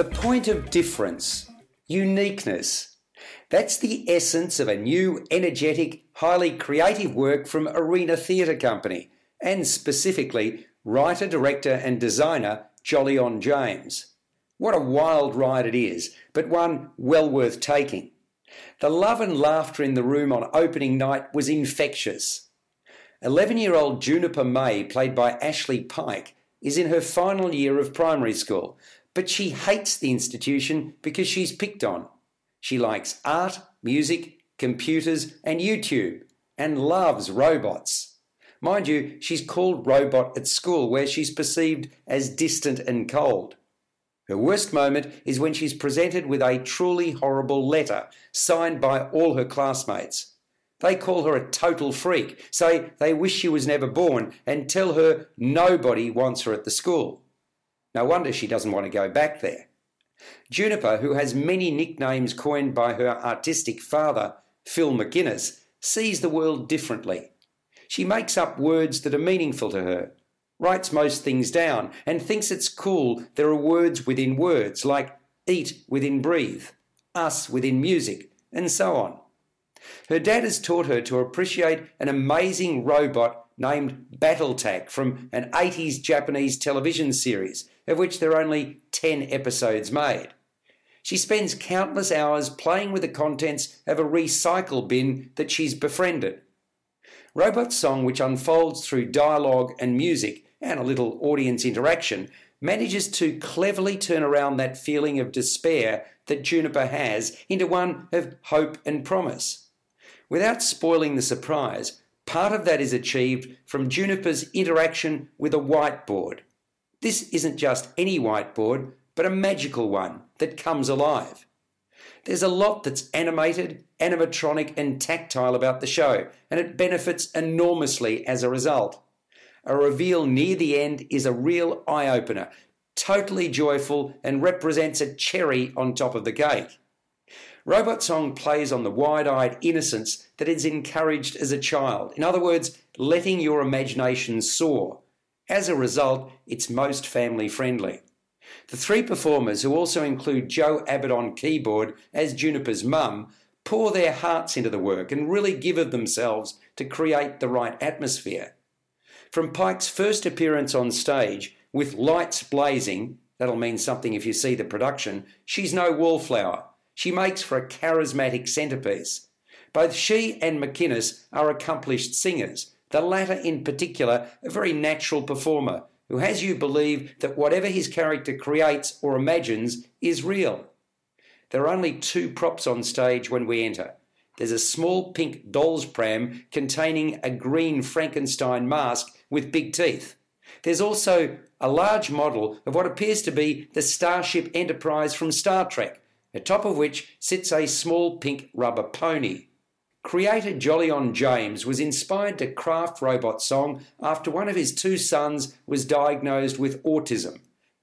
The point of difference, uniqueness. That's the essence of a new, energetic, highly creative work from Arena Theatre Company, and specifically writer, director, and designer Jolyon James. What a wild ride it is, but one well worth taking. The love and laughter in the room on opening night was infectious. 11 year old Juniper May, played by Ashley Pike, is in her final year of primary school, but she hates the institution because she's picked on. She likes art, music, computers, and YouTube, and loves robots. Mind you, she's called robot at school where she's perceived as distant and cold. Her worst moment is when she's presented with a truly horrible letter signed by all her classmates. They call her a total freak, say they wish she was never born, and tell her nobody wants her at the school. No wonder she doesn't want to go back there. Juniper, who has many nicknames coined by her artistic father, Phil McInnes, sees the world differently. She makes up words that are meaningful to her, writes most things down, and thinks it's cool there are words within words, like eat within breathe, us within music, and so on. Her dad has taught her to appreciate an amazing robot named Battletech from an 80s Japanese television series, of which there are only 10 episodes made. She spends countless hours playing with the contents of a recycle bin that she's befriended. Robot Song, which unfolds through dialogue and music and a little audience interaction, manages to cleverly turn around that feeling of despair that Juniper has into one of hope and promise. Without spoiling the surprise, part of that is achieved from Juniper's interaction with a whiteboard. This isn't just any whiteboard, but a magical one that comes alive. There's a lot that's animated, animatronic, and tactile about the show, and it benefits enormously as a result. A reveal near the end is a real eye opener, totally joyful, and represents a cherry on top of the cake. Robot Song plays on the wide eyed innocence that is encouraged as a child. In other words, letting your imagination soar. As a result, it's most family friendly. The three performers, who also include Joe Abbott on keyboard as Juniper's mum, pour their hearts into the work and really give of themselves to create the right atmosphere. From Pike's first appearance on stage, with lights blazing, that'll mean something if you see the production, she's no wallflower. She makes for a charismatic centrepiece. Both she and McInnes are accomplished singers, the latter in particular a very natural performer who has you believe that whatever his character creates or imagines is real. There are only two props on stage when we enter. There's a small pink doll's pram containing a green Frankenstein mask with big teeth. There's also a large model of what appears to be the Starship Enterprise from Star Trek, atop of which sits a small pink rubber pony. Creator Jolyon James was inspired to craft Robot Song after one of his two sons was diagnosed with autism.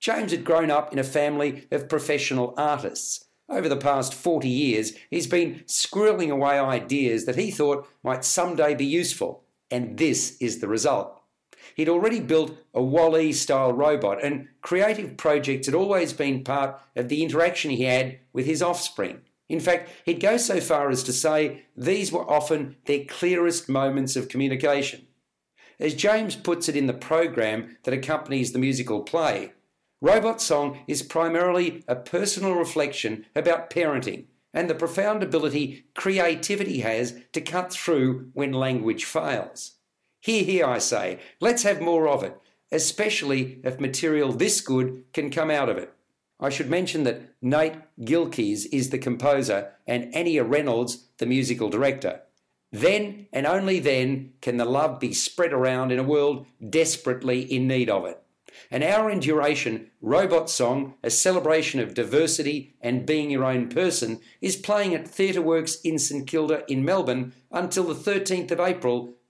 James had grown up in a family of professional artists. Over the past 40 years, he's been squirreling away ideas that he thought might someday be useful, and this is the result. He'd already built a WALL-E style robot, and creative projects had always been part of the interaction he had with his offspring. In fact, he'd go so far as to say these were often their clearest moments of communication. As James puts it in the program that accompanies the musical play, Robot Song is primarily a personal reflection about parenting and the profound ability creativity has to cut through when language fails. Here, here, I say, let's have more of it, especially if material this good can come out of it. I should mention that Nate Gilkes is the composer and Anya Reynolds the musical director. Then and only then can the love be spread around in a world desperately in need of it. An hour in duration, Robot Song, a celebration of diversity and being your own person, is playing at Theatre Works in St Kilda in Melbourne until the 13th of April